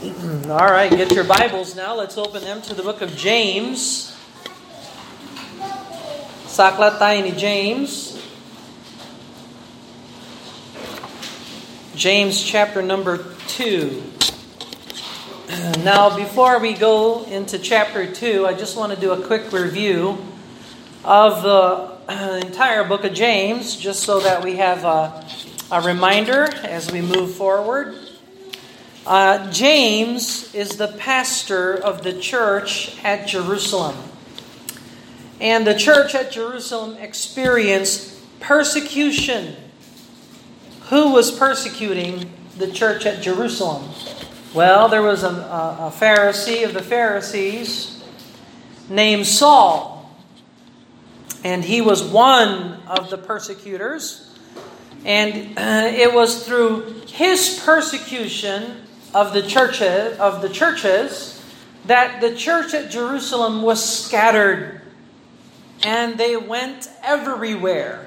Mm, all right, get your Bibles now. Let's open them to the book of James. Saklat ni James. James chapter number 2. Now, before we go into chapter 2, I just want to do a quick review of the entire book of James, just so that we have a, a reminder as we move forward. Uh, James is the pastor of the church at Jerusalem. And the church at Jerusalem experienced persecution. Who was persecuting the church at Jerusalem? Well, there was a, a, Pharisee of the Pharisees named Saul. And he was one of the persecutors. And it was through his persecution of the churches of the churches that the church at Jerusalem was scattered and they went everywhere.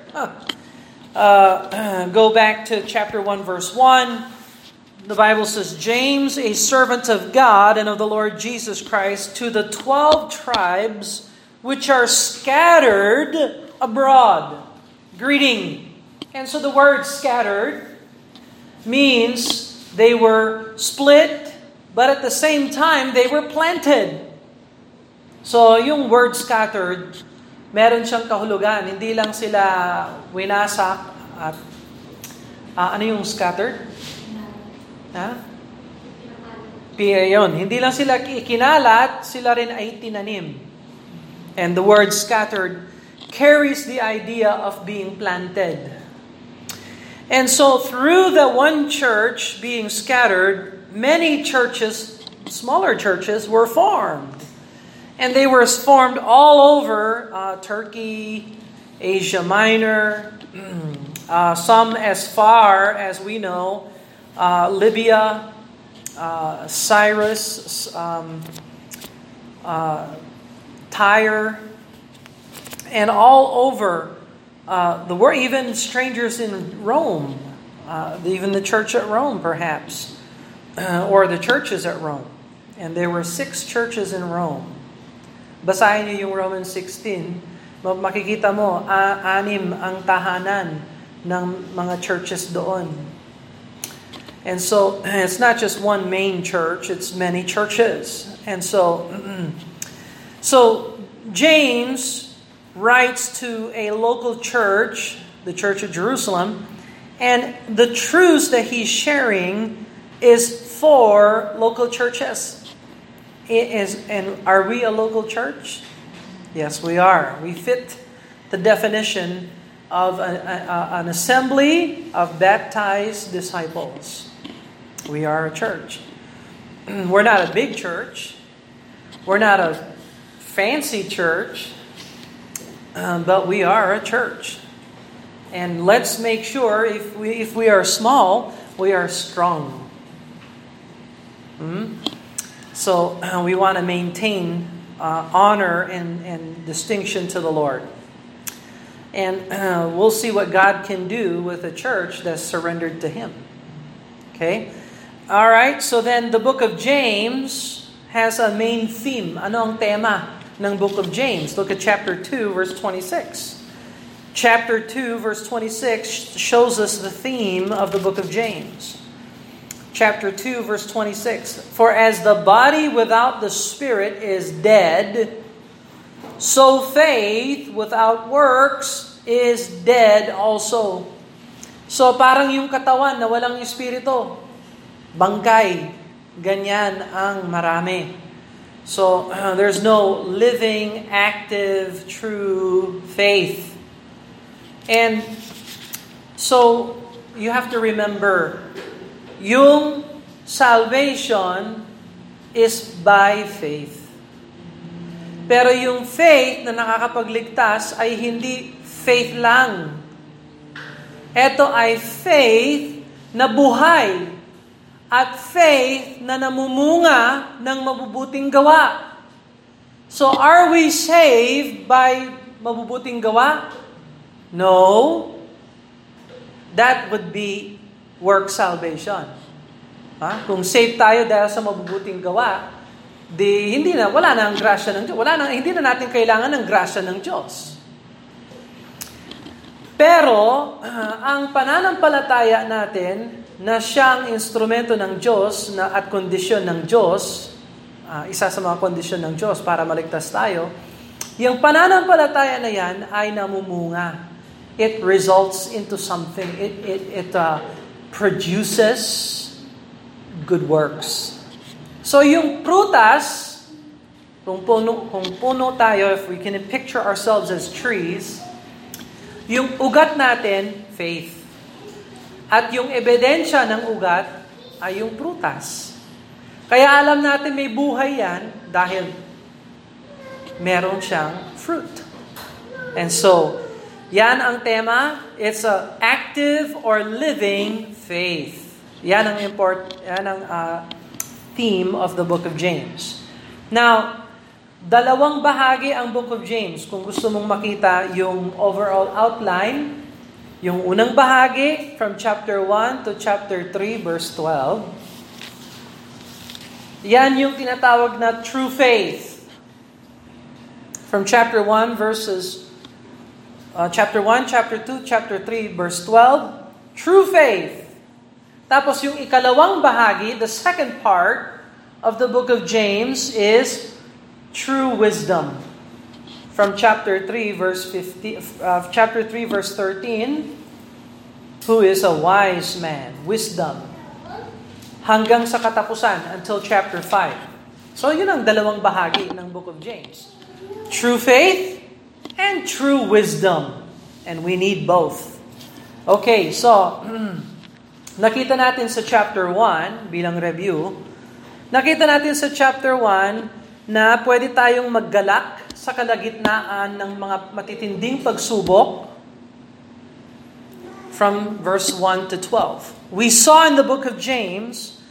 Uh, go back to chapter 1 verse 1 the Bible says, James, a servant of God and of the Lord Jesus Christ, to the twelve tribes which are scattered abroad. Greeting. And so the word scattered means they were split, but at the same time, they were planted. So yung word scattered, meron siyang kahulugan. Hindi lang sila winasak at uh, ano yung scattered? Ha? Yun. Hindi lang sila ikinalat, sila rin ay tinanim. And the word scattered carries the idea of being planted. And so through the one church being scattered, many churches, smaller churches, were formed. And they were formed all over uh, Turkey, Asia Minor, uh, some as far as we know uh, Libya, uh, Cyrus, um, uh, Tyre, and all over uh, the world, even strangers in Rome, uh, even the church at Rome, perhaps, uh, or the churches at Rome. And there were six churches in Rome. Basahin niyo yung Romans 16, makikita mo, anim ang tahanan ng mga churches doon. And so it's not just one main church, it's many churches. And so so James writes to a local church, the Church of Jerusalem, and the truths that he's sharing is for local churches. It is and are we a local church? Yes, we are. We fit the definition of a, a, an assembly of baptized disciples. We are a church. We're not a big church. We're not a fancy church, um, but we are a church. And let's make sure if we, if we are small, we are strong. Hmm? So uh, we want to maintain uh, honor and, and distinction to the Lord. And uh, we'll see what God can do with a church that's surrendered to Him. Okay? All right, so then the book of James has a main theme. Ano ang tema ng book of James? Look at chapter 2, verse 26. Chapter 2, verse 26 shows us the theme of the book of James. Chapter 2, verse 26. For as the body without the spirit is dead, so faith without works is dead also. So parang yung katawan na walang espiritu, bangkay. Ganyan ang marami. So, uh, there's no living, active, true faith. And so, you have to remember, yung salvation is by faith. Pero yung faith na nakakapagligtas ay hindi faith lang. Ito ay faith na buhay at faith na namumunga ng mabubuting gawa. So are we saved by mabubuting gawa? No. That would be work salvation. Ha? Kung safe tayo dahil sa mabubuting gawa, di hindi na wala na ang grasya ng Diyos. Wala na hindi na natin kailangan ng grasya ng Diyos. Pero uh, ang pananampalataya natin na siyang instrumento ng Diyos na at kondisyon ng Diyos, uh, isa sa mga kondisyon ng Diyos para maligtas tayo, yung pananampalataya na yan ay namumunga. It results into something. It, it, it uh, produces good works. So yung prutas, kung puno, kung puno tayo, if we can picture ourselves as trees, yung ugat natin, faith. At yung ebidensya ng ugat ay yung prutas. Kaya alam natin may buhay yan dahil meron siyang fruit. And so, yan ang tema. It's a active or living faith. Yan ang import, yan ang uh, theme of the book of James. Now, dalawang bahagi ang book of James. Kung gusto mong makita yung overall outline, yung unang bahagi from chapter 1 to chapter 3 verse 12. Yan yung tinatawag na true faith from chapter 1 verses uh, chapter 1, chapter 2, chapter 3 verse 12, true faith. Tapos yung ikalawang bahagi, the second part of the book of James is true wisdom. From chapter 3 verse 50 uh, chapter 3 verse 13, who is a wise man, wisdom. Hanggang sa katapusan until chapter 5. So yun ang dalawang bahagi ng book of James. True faith and true wisdom. And we need both. Okay, so nakita natin sa chapter 1 bilang review. Nakita natin sa chapter 1 na pwede tayong maggalak sa kalagitnaan ng mga matitinding pagsubok from verse 1 to 12. We saw in the book of James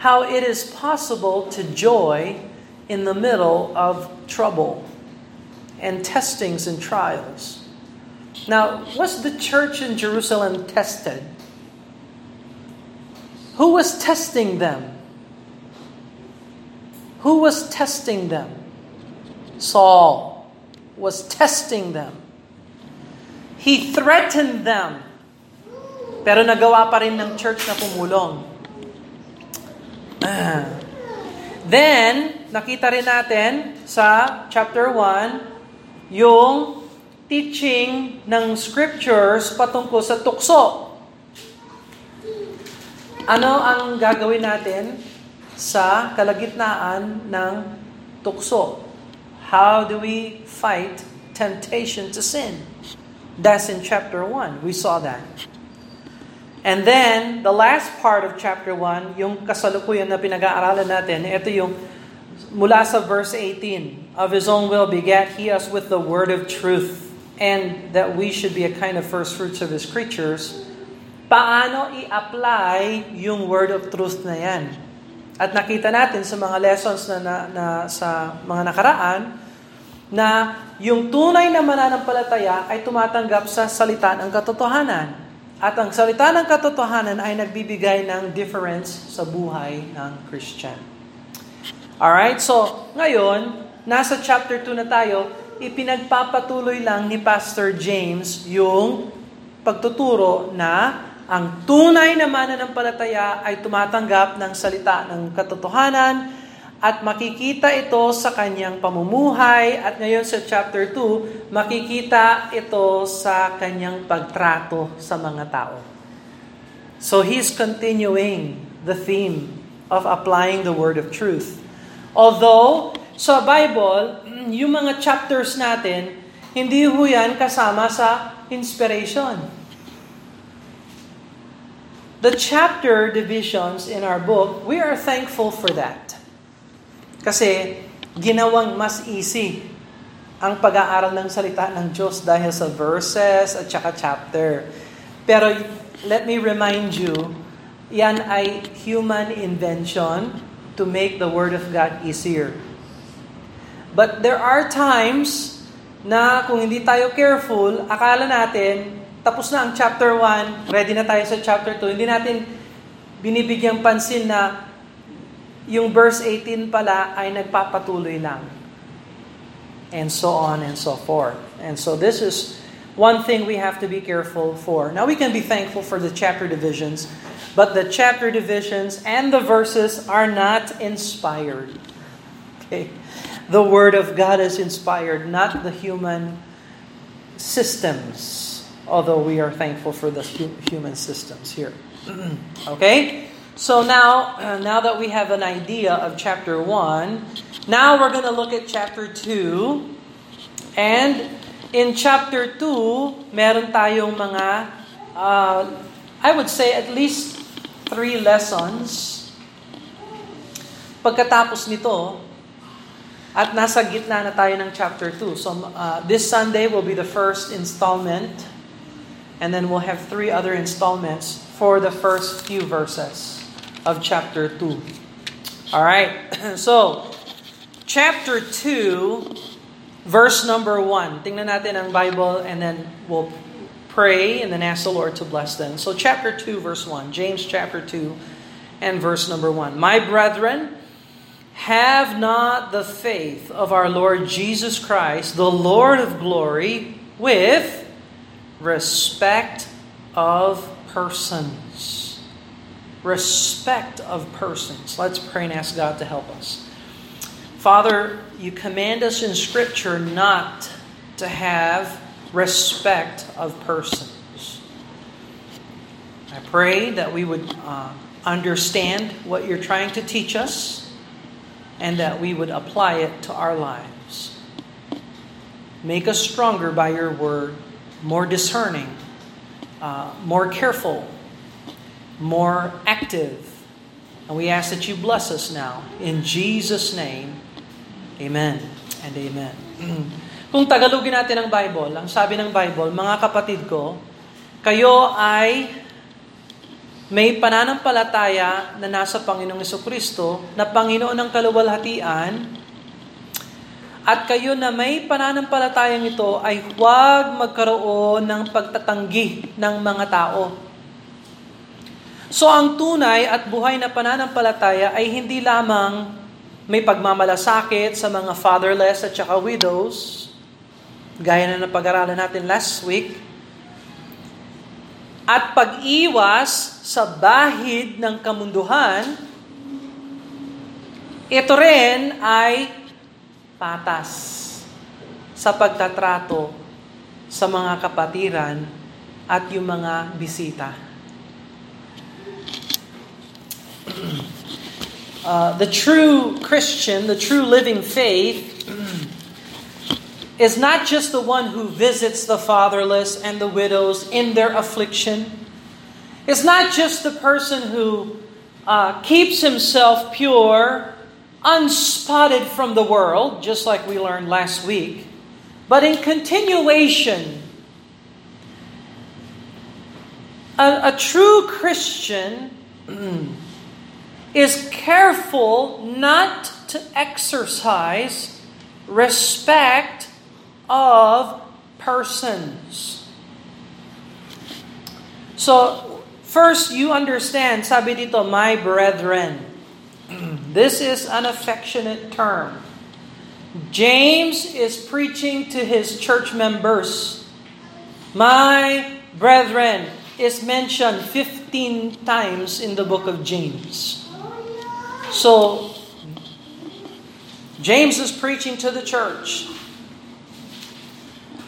how it is possible to joy in the middle of trouble and testings and trials. Now, was the church in Jerusalem tested? Who was testing them? Who was testing them? Saul was testing them. He threatened them. Pero nagawa pa rin ng church na pumulong. Then, nakita rin natin sa chapter 1, yung teaching ng scriptures patungkol sa tukso. Ano ang gagawin natin sa kalagitnaan ng tukso? How do we fight temptation to sin? That's in chapter 1. We saw that. And then, the last part of chapter 1, yung kasalukuyan na pinag-aaralan natin, ito yung mula sa verse 18, of His own will begat He us with the word of truth, and that we should be a kind of first fruits of His creatures, paano i-apply yung word of truth na yan? At nakita natin sa mga lessons na, na, na sa mga nakaraan, na yung tunay na mananampalataya ay tumatanggap sa salita ng katotohanan. At ang salita ng katotohanan ay nagbibigay ng difference sa buhay ng Christian. Alright, so ngayon, nasa chapter 2 na tayo, ipinagpapatuloy lang ni Pastor James yung pagtuturo na ang tunay na mananampalataya ay tumatanggap ng salita ng katotohanan at makikita ito sa kanyang pamumuhay at ngayon sa chapter 2, makikita ito sa kanyang pagtrato sa mga tao. So he's continuing the theme of applying the word of truth. Although, sa Bible, yung mga chapters natin, hindi ho yan kasama sa inspiration. The chapter divisions in our book, we are thankful for that. Kasi ginawang mas easy ang pag-aaral ng salita ng Diyos dahil sa verses at saka chapter. Pero let me remind you, yan ay human invention to make the Word of God easier. But there are times na kung hindi tayo careful, akala natin, tapos na ang chapter 1, ready na tayo sa chapter 2, hindi natin binibigyang pansin na yung verse 18 pala ay nagpapatuloy lang. And so on and so forth. And so this is one thing we have to be careful for. Now we can be thankful for the chapter divisions, but the chapter divisions and the verses are not inspired. Okay? The Word of God is inspired, not the human systems, although we are thankful for the human systems here. okay? So now, uh, now that we have an idea of chapter 1, now we're going to look at chapter 2. And in chapter 2, meron tayong mga, uh, I would say at least three lessons. Pagkatapos nito, at nasa gitna na tayo ng chapter 2. So uh, this Sunday will be the first installment. And then we'll have three other installments for the first few verses of chapter 2. All right. So, chapter 2, verse number 1. Tingnan natin ang Bible and then we'll pray and then ask the Lord to bless them. So, chapter 2, verse 1. James chapter 2 and verse number 1. My brethren, have not the faith of our Lord Jesus Christ, the Lord of glory, with respect of persons. Respect of persons. Let's pray and ask God to help us. Father, you command us in Scripture not to have respect of persons. I pray that we would uh, understand what you're trying to teach us and that we would apply it to our lives. Make us stronger by your word, more discerning, uh, more careful, more active. And we ask that you bless us now. In Jesus' name, amen and amen. Kung tagalogin natin ang Bible, ang sabi ng Bible, mga kapatid ko, kayo ay may pananampalataya na nasa Panginoong Kristo na Panginoon ng kaluwalhatian at kayo na may pananampalatayang ito ay huwag magkaroon ng pagtatanggi ng mga tao. So ang tunay at buhay na pananampalataya ay hindi lamang may pagmamalasakit sa mga fatherless at saka widows, gaya na napag-aralan natin last week, at pag-iwas sa bahid ng kamunduhan, ito rin ay patas sa pagtatrato sa mga kapatiran at yung mga bisita. Uh, the true Christian, the true living faith, is not just the one who visits the fatherless and the widows in their affliction. It's not just the person who uh, keeps himself pure, unspotted from the world, just like we learned last week, but in continuation. A, a true Christian is careful not to exercise respect of persons. So, first you understand, sabi dito, my brethren. This is an affectionate term. James is preaching to his church members. My brethren is mentioned 15 times in the book of James. So, James is preaching to the church.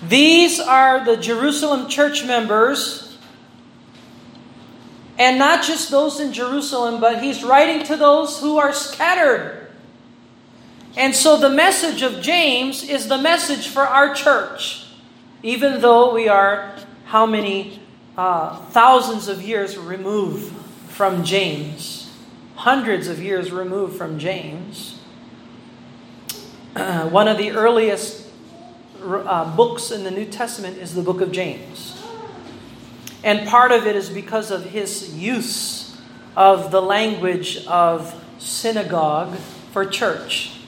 These are the Jerusalem church members, and not just those in Jerusalem, but he's writing to those who are scattered. And so the message of James is the message for our church, even though we are how many uh, thousands of years removed from James, hundreds of years removed from James. Uh, one of the earliest uh, books in the New Testament is the book of James. And part of it is because of his use of the language of synagogue for church.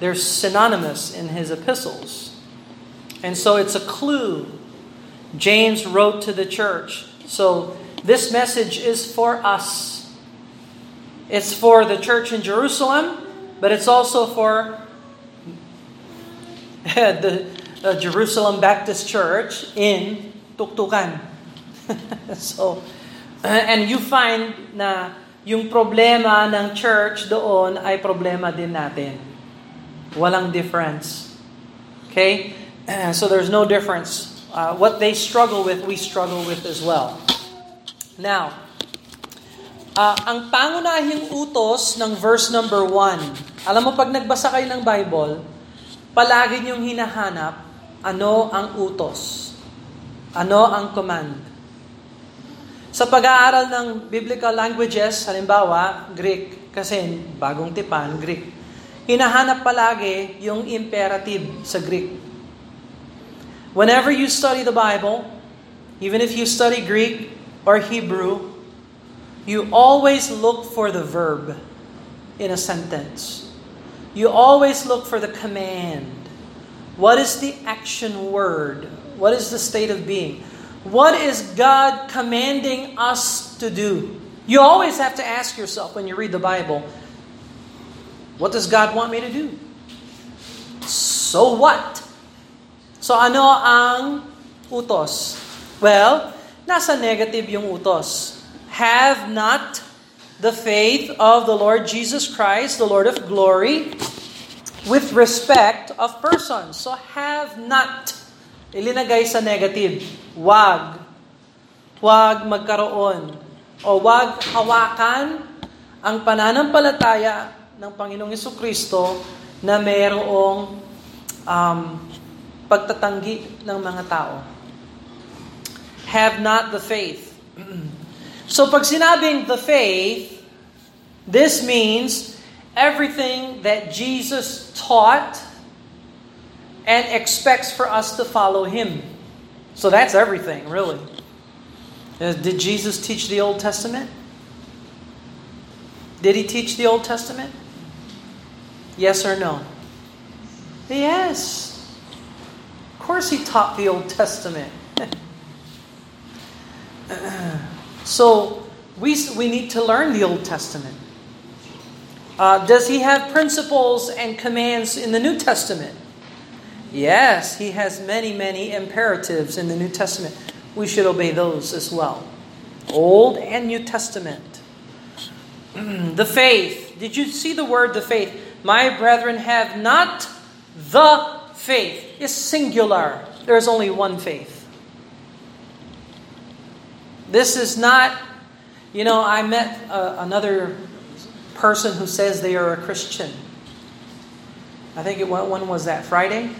They're synonymous in his epistles. And so it's a clue. James wrote to the church. So this message is for us. It's for the church in Jerusalem, but it's also for the, the Jerusalem Baptist Church in Tuktukan. so, and you find na yung problema ng church doon ay problema din natin. Walang difference. Okay? So there's no difference. Uh, what they struggle with, we struggle with as well. Now, uh, ang pangunahing utos ng verse number 1, alam mo pag nagbasa kayo ng Bible, palagi niyong hinahanap ano ang utos. Ano ang command. Sa pag-aaral ng biblical languages, halimbawa, Greek, kasi bagong tipan, Greek, hinahanap palagi yung imperative sa Greek. Whenever you study the Bible, even if you study Greek or Hebrew, you always look for the verb in a sentence. You always look for the command. What is the action word? What is the state of being? What is God commanding us to do? You always have to ask yourself when you read the Bible, what does God want me to do? So what? So ano ang utos? Well, nasa negative yung utos. Have not the faith of the Lord Jesus Christ, the Lord of glory, with respect of persons. So have not. Ilinagay sa negative. Wag. Wag magkaroon. O wag hawakan ang pananampalataya ng Panginoong Yeso Kristo na mayroong um, pagtatanggi ng mga tao. Have not the faith. so pag sinabing the faith, this means everything that Jesus taught and expects for us to follow Him. So that's everything, really. Uh, did Jesus teach the Old Testament? Did He teach the Old Testament? Yes or no? Yes. Of course, he taught the Old Testament. so, we, we need to learn the Old Testament. Uh, does he have principles and commands in the New Testament? Yes, he has many, many imperatives in the New Testament. We should obey those as well. Old and New Testament. the faith. Did you see the word the faith? My brethren have not the faith It's singular. There is only one faith. This is not, you know, I met uh, another person who says they are a Christian. I think it when was that? Friday?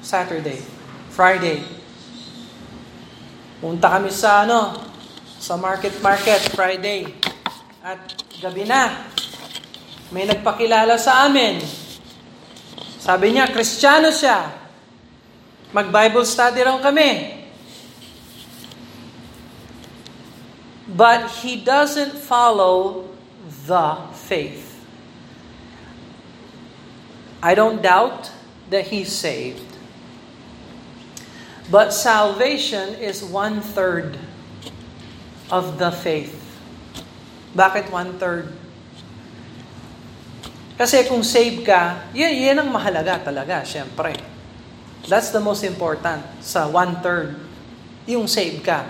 Saturday. Friday. Punta kami sa ano, sa market market Friday. At gabi na. May nagpakilala sa amin. Sabi niya, Kristiyano siya. Mag-Bible study raw kami. But he doesn't follow the faith. I don't doubt that he's saved. But salvation is one third of the faith. Bakit one third? Kasi kung save ka, yan, yan ang mahalaga talaga, syempre. That's the most important sa one-third, yung save ka.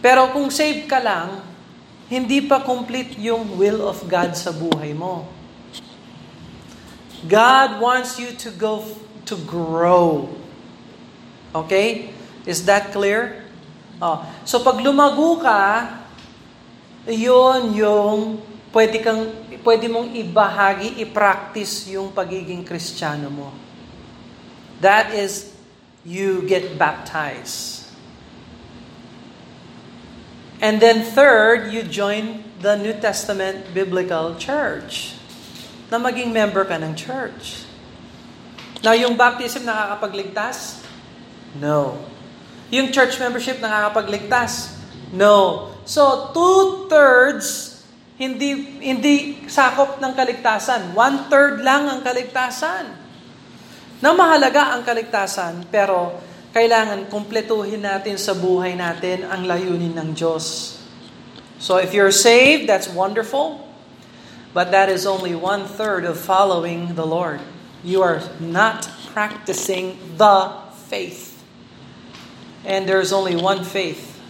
Pero kung save ka lang, hindi pa complete yung will of God sa buhay mo. God wants you to go to grow. Okay? Is that clear? Oh. So pag lumago ka, yun yung pwede kang pwede mong ibahagi, i-practice yung pagiging Kristiyano mo. That is, you get baptized. And then third, you join the New Testament Biblical Church. Na maging member ka ng church. Now, yung baptism nakakapagligtas? No. Yung church membership nakakapagligtas? No. So, two-thirds hindi hindi sakop ng kaligtasan. One-third lang ang kaligtasan. Na mahalaga ang kaligtasan, pero kailangan kumpletuhin natin sa buhay natin ang layunin ng Diyos. So if you're saved, that's wonderful. But that is only one third of following the Lord. You are not practicing the faith. And there's only one faith.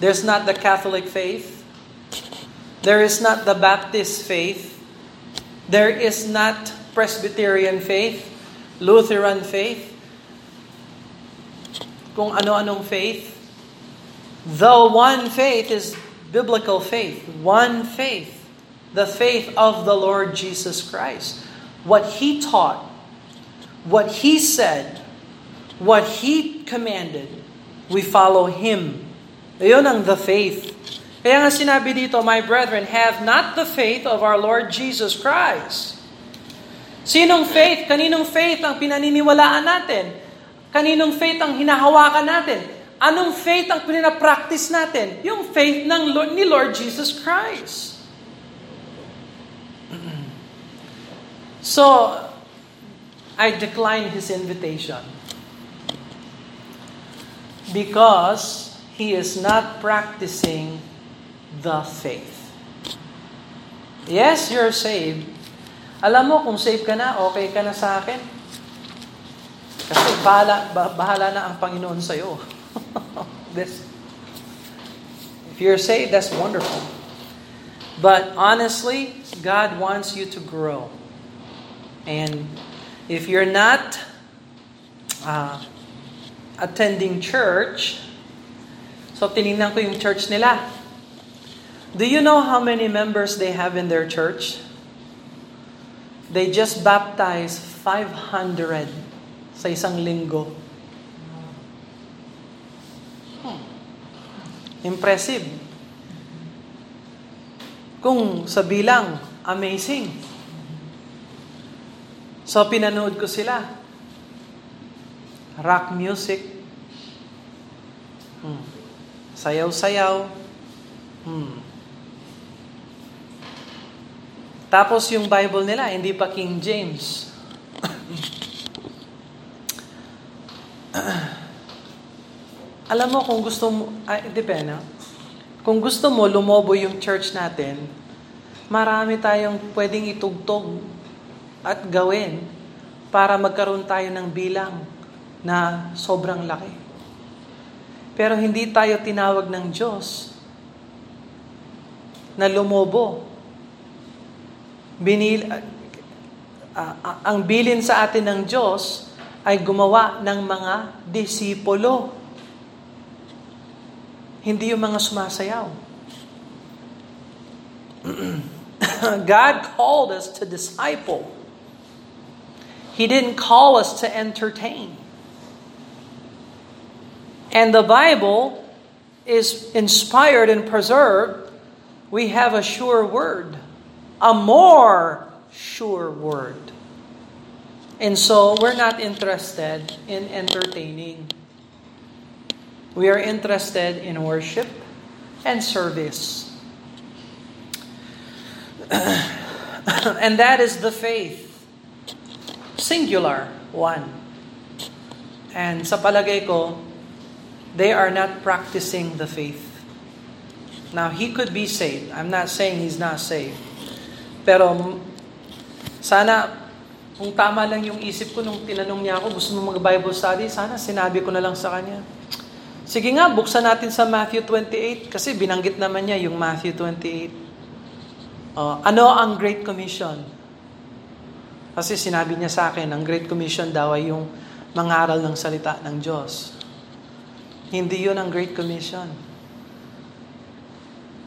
There's not the Catholic faith. There is not the Baptist faith. There is not Presbyterian faith, Lutheran faith, kung ano-anong faith. The one faith is biblical faith. One faith. The faith of the Lord Jesus Christ. What He taught, what He said, what He commanded, we follow Him. Ayun ang the faith. Kaya nga sinabi dito, My brethren, have not the faith of our Lord Jesus Christ. Sinong faith? Kaninong faith ang pinaniniwalaan natin? Kaninong faith ang hinahawakan natin? Anong faith ang pinapractice natin? Yung faith ng Lord, ni Lord Jesus Christ. So, I decline his invitation because he is not practicing the faith. Yes, you're saved. Alam mo, kung saved ka na, okay ka na sa akin. Kasi bahala, bahala na ang Panginoon sa'yo. this, if you're saved, that's wonderful. But honestly, God wants you to grow. And if you're not uh, attending church, so tinignan ko yung church nila. Do you know how many members they have in their church? They just baptized 500 sa isang linggo. Hmm. Impressive. Kung sa bilang, amazing. So pinanood ko sila. Rock music. Hmm. Sayaw-sayaw. Hmm. Tapos yung Bible nila, hindi pa King James. Alam mo, kung gusto mo, ay, depende. Kung gusto mo, lumobo yung church natin, marami tayong pwedeng itugtog at gawin para magkaroon tayo ng bilang na sobrang laki. Pero hindi tayo tinawag ng Diyos na lumobo. Binil, uh, uh, ang bilin sa atin ng Diyos ay gumawa ng mga disipulo. Hindi yung mga sumasayaw. God called us to disciple. He didn't call us to entertain. And the Bible is inspired and preserved. We have a sure word, a more sure word. And so we're not interested in entertaining. We are interested in worship and service. and that is the faith. Singular, one. And sa palagay ko, they are not practicing the faith. Now, he could be saved. I'm not saying he's not saved. Pero sana kung tama lang yung isip ko nung tinanong niya ako, gusto mo mag-Bible study, sana sinabi ko na lang sa kanya. Sige nga, buksan natin sa Matthew 28 kasi binanggit naman niya yung Matthew 28. Uh, ano ang Great Commission? Kasi sinabi niya sa akin, ang Great Commission daw ay yung mangaral ng salita ng Diyos. Hindi yun ang Great Commission.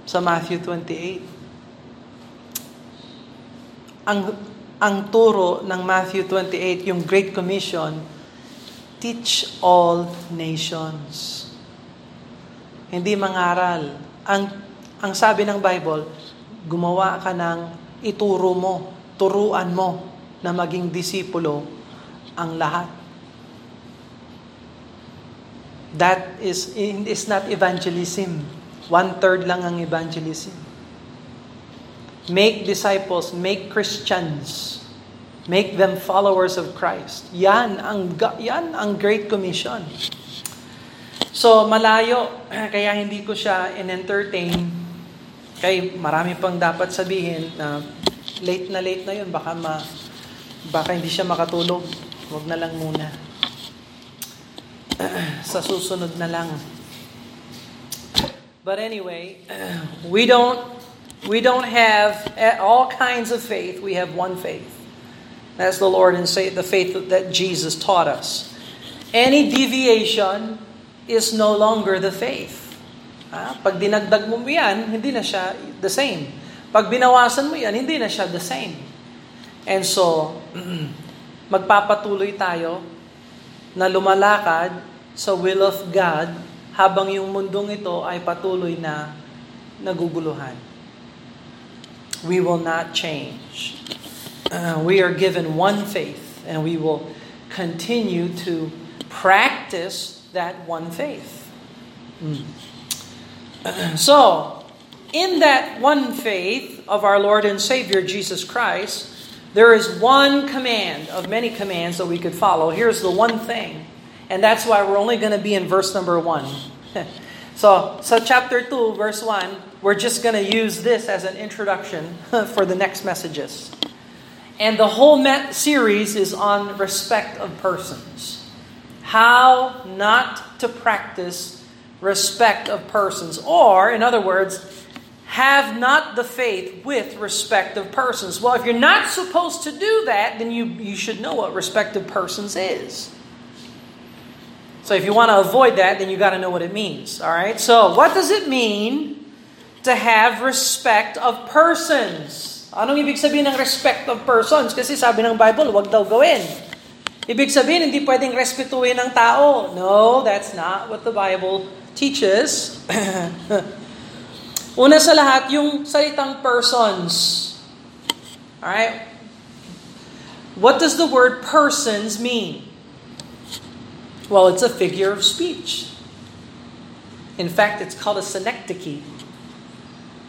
Sa Matthew 28. Ang ang turo ng Matthew 28, yung Great Commission, teach all nations. Hindi mangaral. Ang, ang sabi ng Bible, gumawa ka ng ituro mo, turuan mo na maging disipulo ang lahat. That is, is not evangelism. One-third lang ang evangelism. Make disciples, make Christians. Make them followers of Christ. Yan ang yan ang Great Commission. So malayo kaya hindi ko siya in-entertain Kay marami pang dapat sabihin na late na late na yun, baka, ma, baka hindi siya makatulog. Huwag na lang muna. Sa susunod na lang. But anyway, we don't we don't have all kinds of faith. We have one faith. That's the Lord and say the faith that Jesus taught us. Any deviation is no longer the faith. Ah, pag dinagdag mo yan, hindi na siya the same. Pag binawasan mo yan, hindi na siya the same. And so, magpapatuloy tayo na lumalakad sa will of God habang yung mundong ito ay patuloy na naguguluhan. We will not change. Uh, we are given one faith and we will continue to practice that one faith. Mm. So, in that one faith of our Lord and Savior Jesus Christ, there is one command of many commands that we could follow. Here's the one thing, and that's why we're only going to be in verse number 1. so, so chapter 2, verse 1, we're just going to use this as an introduction for the next messages. And the whole series is on respect of persons. How not to practice respect of persons. Or, in other words, have not the faith with respect of persons. Well, if you're not supposed to do that, then you, you should know what respect of persons is. So if you want to avoid that, then you got to know what it means. All right? So, what does it mean to have respect of persons? Anong ibig sabihin ng respect of persons? Kasi sabi ng Bible, wag daw gawin. Ibig sabihin, hindi pwedeng respetuhin ng tao. No, that's not what the Bible teaches. Una sa lahat, yung salitang persons. Alright? What does the word persons mean? Well, it's a figure of speech. In fact, it's called a synecdoche.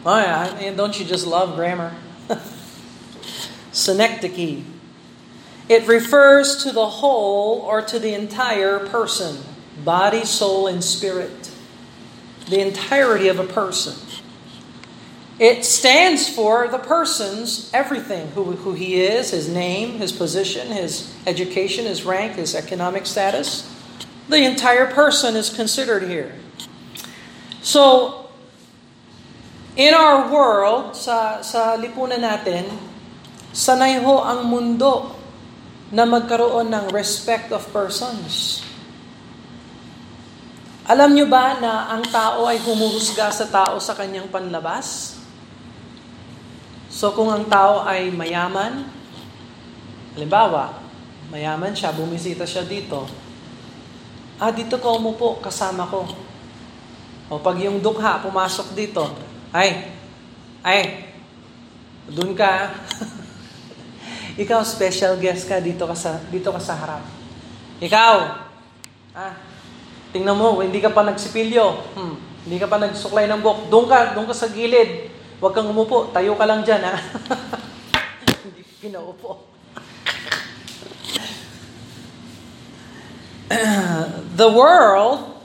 Oh, yeah, and don't you just love grammar? synecdoche. It refers to the whole or to the entire person, body, soul, and spirit. The entirety of a person. It stands for the person's everything who, who he is, his name, his position, his education, his rank, his economic status. The entire person is considered here. So, in our world, sa, sa lipunan natin, sanay ho ang mundo na magkaroon ng respect of persons. Alam nyo ba na ang tao ay humuhusga sa tao sa kanyang panlabas? So kung ang tao ay mayaman, halimbawa, mayaman siya, bumisita siya dito, ah, dito ka umupo, kasama ko. O pag yung dukha pumasok dito, ay, ay, dun ka. Ikaw special guest ka dito ka sa dito ka sa harap. Ikaw, ah, tingnan mo, hindi ka pa nagsipilyo. Hmm, hindi ka pa nagsuklay ng buhok. Doon ka, doon ka sa gilid. Huwag kang umupo, tayo ka lang dyan, ha? Hindi pinaupo. the world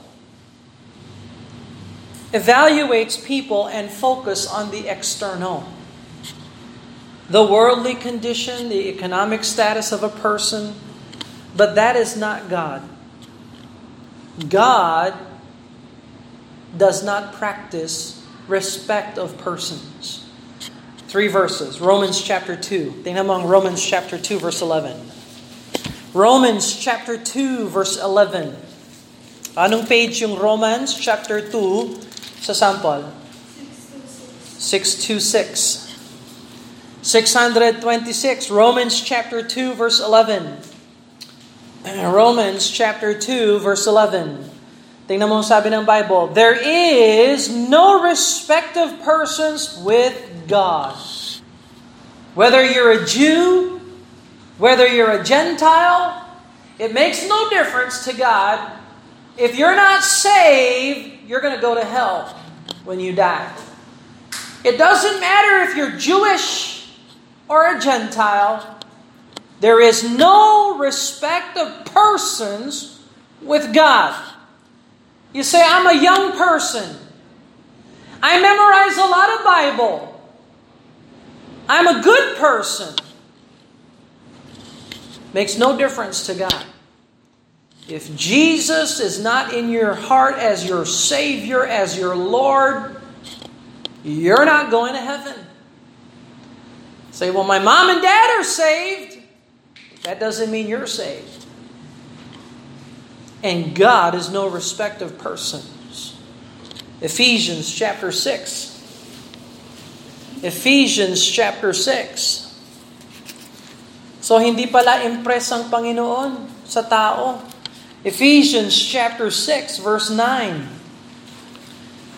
evaluates people and focus on the external. The worldly condition, the economic status of a person, but that is not God. God does not practice respect of persons. Three verses. Romans chapter 2. Tingnan mo ang Romans chapter 2 verse 11. Romans chapter 2 verse 11. Anong page yung Romans chapter 2 sa sample? 626. 626. Romans chapter 2 verse 11. Romans chapter 2 verse 11. Tingnan mo sabi ng Bible, There is no respect of persons with God. Whether you're a Jew, whether you're a Gentile, it makes no difference to God. If you're not saved, you're going to go to hell when you die. It doesn't matter if you're Jewish or a Gentile. There is no respect of persons with God. You say, I'm a young person. I memorize a lot of Bible. I'm a good person. Makes no difference to God. If Jesus is not in your heart as your Savior, as your Lord, you're not going to heaven. Say, well, my mom and dad are saved. That doesn't mean you're saved. And God is no respect of persons. Ephesians chapter 6. Ephesians chapter 6. So hindi pala impress ang Panginoon sa tao. Ephesians chapter 6 verse 9.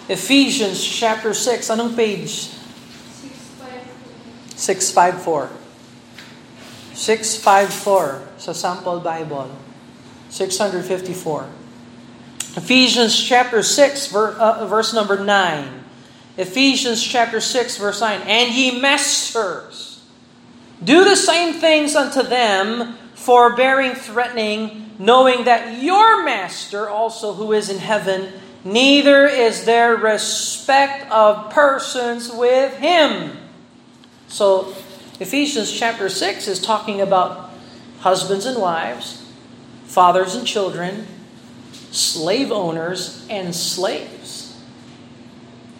Ephesians chapter 6, anong page? 654. 654 sa sample Bible. 654. Ephesians chapter 6 verse, uh, verse number 9. Ephesians chapter 6 verse 9. And ye masters, do the same things unto them, forbearing, threatening, knowing that your master also who is in heaven, neither is there respect of persons with him. So, Ephesians chapter 6 is talking about husbands and wives, fathers and children, slave owners and slaves,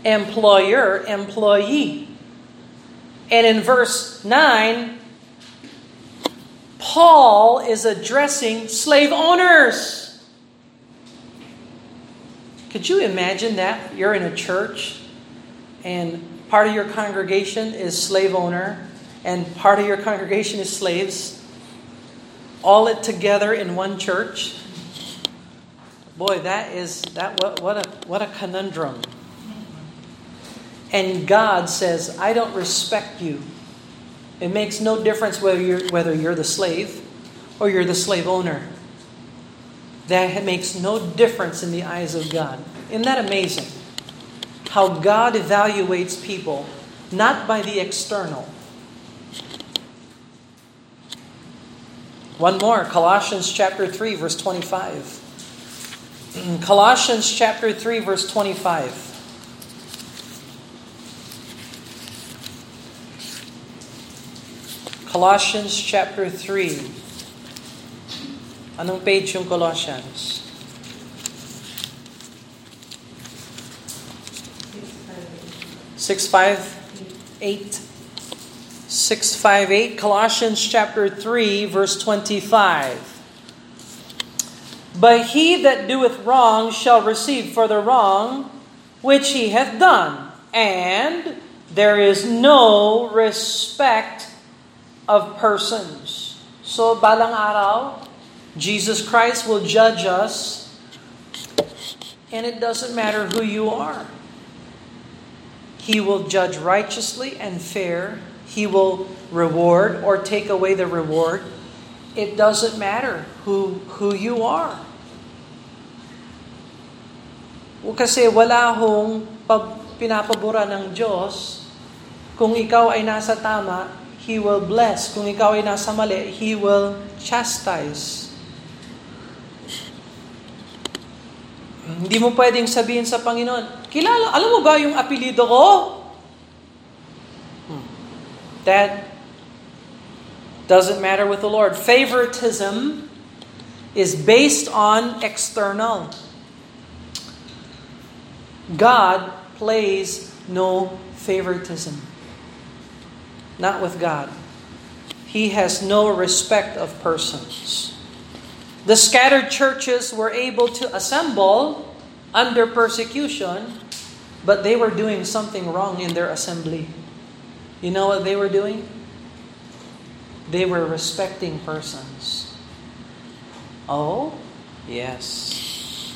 employer, employee. And in verse 9, Paul is addressing slave owners. Could you imagine that? You're in a church and part of your congregation is slave owner and part of your congregation is slaves. All it together in one church. Boy, that is that what, what a what a conundrum. And God says, I don't respect you it makes no difference whether you're, whether you're the slave or you're the slave owner. That makes no difference in the eyes of God. Isn't that amazing? How God evaluates people not by the external. One more, Colossians chapter 3 verse 25. Colossians chapter 3 verse 25. Colossians chapter 3. Anong page yung Colossians? Six five eight. Six five eight. Colossians chapter three, verse twenty-five. But he that doeth wrong shall receive for the wrong which he hath done, and there is no respect of persons. So, balang araw, Jesus Christ will judge us, and it doesn't matter who you are. He will judge righteously and fair. He will reward or take away the reward. It doesn't matter who, who you are. Kasi wala hong pinapabura ng Diyos kung ikaw ay nasa tama, He will bless. Kung ikaw ay nasa mali, He will chastise. Hindi mo pwedeng sabihin sa Panginoon, kilala, alam mo ba yung apelido ko? That doesn't matter with the Lord. Favoritism is based on external. God plays no favoritism not with God. He has no respect of persons. The scattered churches were able to assemble under persecution, but they were doing something wrong in their assembly. You know what they were doing? They were respecting persons. Oh, yes.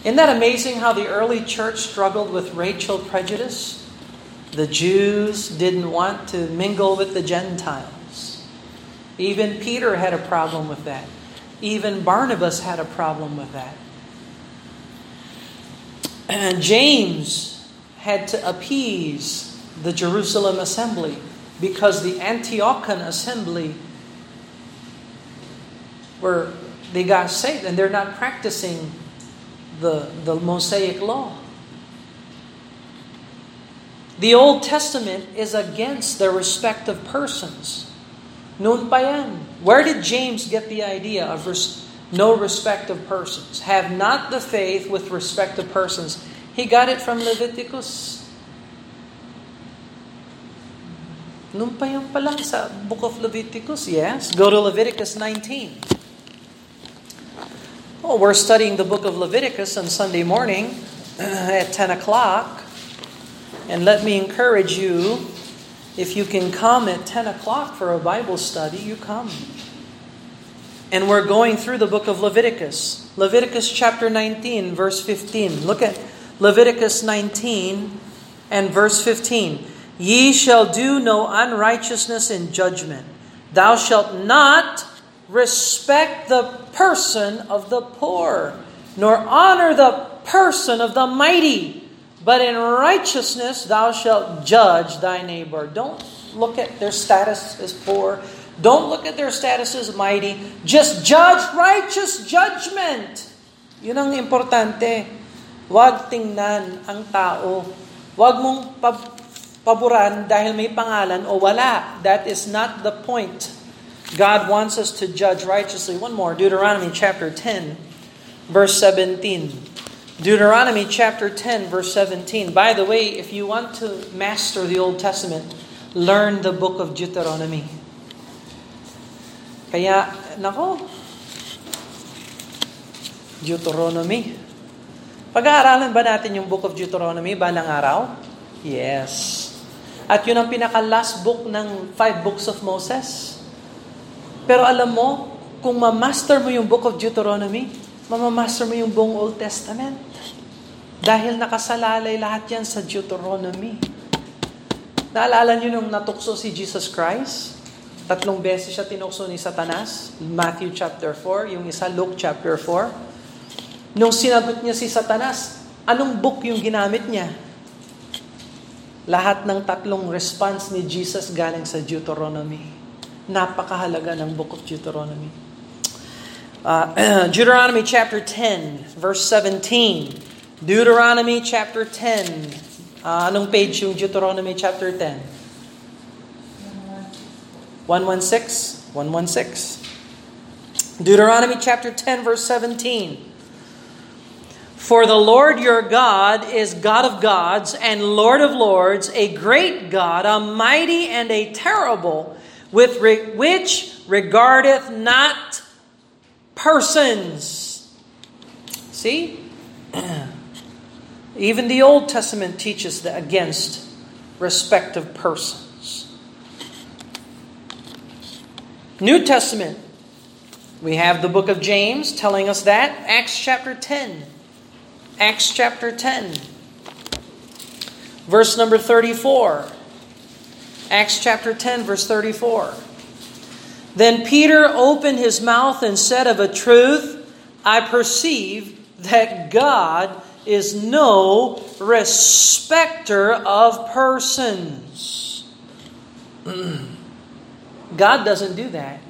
Isn't that amazing how the early church struggled with racial prejudice? The Jews didn't want to mingle with the Gentiles. Even Peter had a problem with that. Even Barnabas had a problem with that. And James had to appease the Jerusalem assembly because the Antiochian assembly were they got saved and they're not practicing the, the Mosaic law. The Old Testament is against the respect of persons. Noon pa yan. Where did James get the idea of res- no respect of persons? Have not the faith with respect of persons. He got it from Leviticus. Noon pa yan pa lang sa book of Leviticus, yes. Go to Leviticus 19. Oh, we're studying the book of Leviticus on Sunday morning at 10 o'clock. And let me encourage you if you can come at 10 o'clock for a Bible study, you come. And we're going through the book of Leviticus. Leviticus chapter 19, verse 15. Look at Leviticus 19 and verse 15. Ye shall do no unrighteousness in judgment. Thou shalt not respect the person of the poor, nor honor the person of the mighty but in righteousness thou shalt judge thy neighbor. Don't look at their status as poor. Don't look at their status as mighty. Just judge righteous judgment. Yun ang importante. Huwag tingnan ang tao. Huwag mong paboran dahil may pangalan o wala. That is not the point. God wants us to judge righteously. One more, Deuteronomy chapter 10, verse 17. Deuteronomy chapter 10, verse 17. By the way, if you want to master the Old Testament, learn the book of Deuteronomy. Kaya, nako, Deuteronomy. Pag-aaralan ba natin yung book of Deuteronomy balang araw? Yes. At yun ang pinaka-last book ng five books of Moses. Pero alam mo, kung ma-master mo yung book of Deuteronomy, mamamaster mo yung buong Old Testament. Dahil nakasalalay lahat yan sa Deuteronomy. Naalala niyo nung natukso si Jesus Christ? Tatlong beses siya tinukso ni Satanas. Matthew chapter 4, yung isa Luke chapter 4. Nung sinagot niya si Satanas, anong book yung ginamit niya? Lahat ng tatlong response ni Jesus galing sa Deuteronomy. Napakahalaga ng book of Deuteronomy. Uh, Deuteronomy chapter 10, verse 17. Deuteronomy chapter 10. Uh, anong page yung Deuteronomy chapter 10? 116? 116. Deuteronomy chapter 10, verse 17. For the Lord your God is God of gods and Lord of lords, a great God, a mighty and a terrible, with re- which regardeth not persons. See? Even the Old Testament teaches that against respect of persons. New Testament, we have the book of James telling us that. Acts chapter 10. Acts chapter 10. Verse number 34. Acts chapter 10, verse 34. Then Peter opened his mouth and said of a truth, I perceive that God is no respecter of persons. God doesn't do that.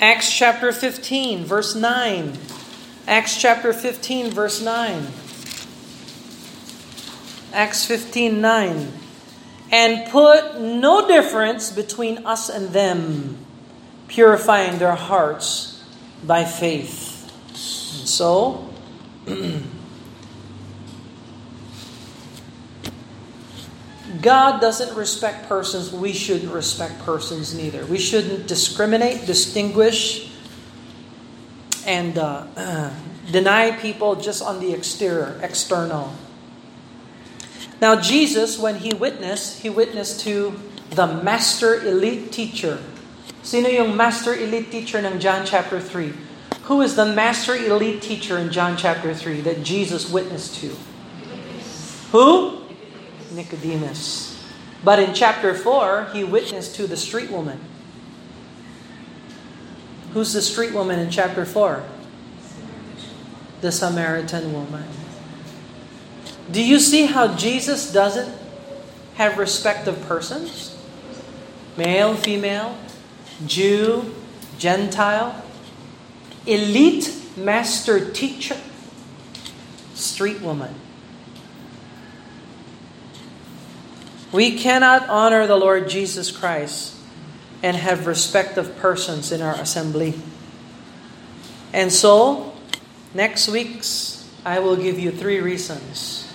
Acts chapter 15, verse 9. Acts chapter 15, verse 9. Acts 15, 9 and put no difference between us and them, purifying their hearts by faith. And so, God doesn't respect persons. We shouldn't respect persons neither. We shouldn't discriminate, distinguish, and uh, deny people just on the exterior, external. Now, Jesus, when he witnessed, he witnessed to the master elite teacher. Sino yung master elite teacher ng John chapter 3? Who is the master elite teacher in John chapter 3 that Jesus witnessed to? Who? Nicodemus. But in chapter 4, he witnessed to the street woman. Who's the street woman in chapter 4? The Samaritan woman. Do you see how Jesus doesn't have respect of persons? Male, female, Jew, Gentile, elite master teacher, street woman. We cannot honor the Lord Jesus Christ and have respect of persons in our assembly. And so, next week's, I will give you three reasons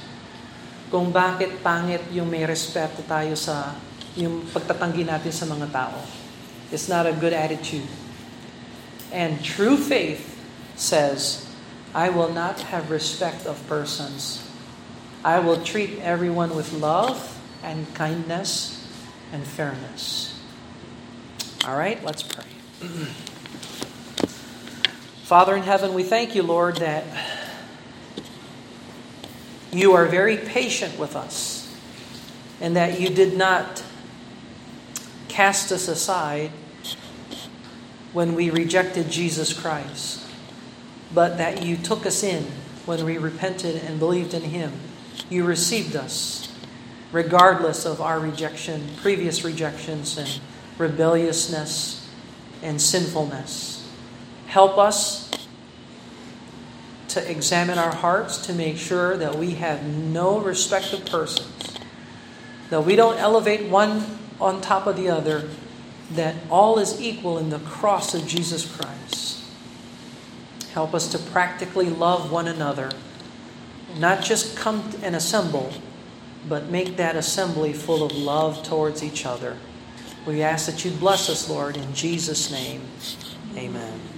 kung bakit pangit yung may respeto tayo sa yung pagtatanggi natin sa mga tao. It's not a good attitude. And true faith says, I will not have respect of persons. I will treat everyone with love and kindness and fairness. All right, let's pray. Father in heaven, we thank you, Lord, that you are very patient with us and that you did not cast us aside when we rejected Jesus Christ, but that you took us in when we repented and believed in him. You received us regardless of our rejection, previous rejections and rebelliousness and sinfulness. Help us to examine our hearts to make sure that we have no respect of persons, that we don't elevate one on top of the other, that all is equal in the cross of Jesus Christ. Help us to practically love one another, not just come and assemble, but make that assembly full of love towards each other. We ask that you bless us, Lord, in Jesus' name. Amen.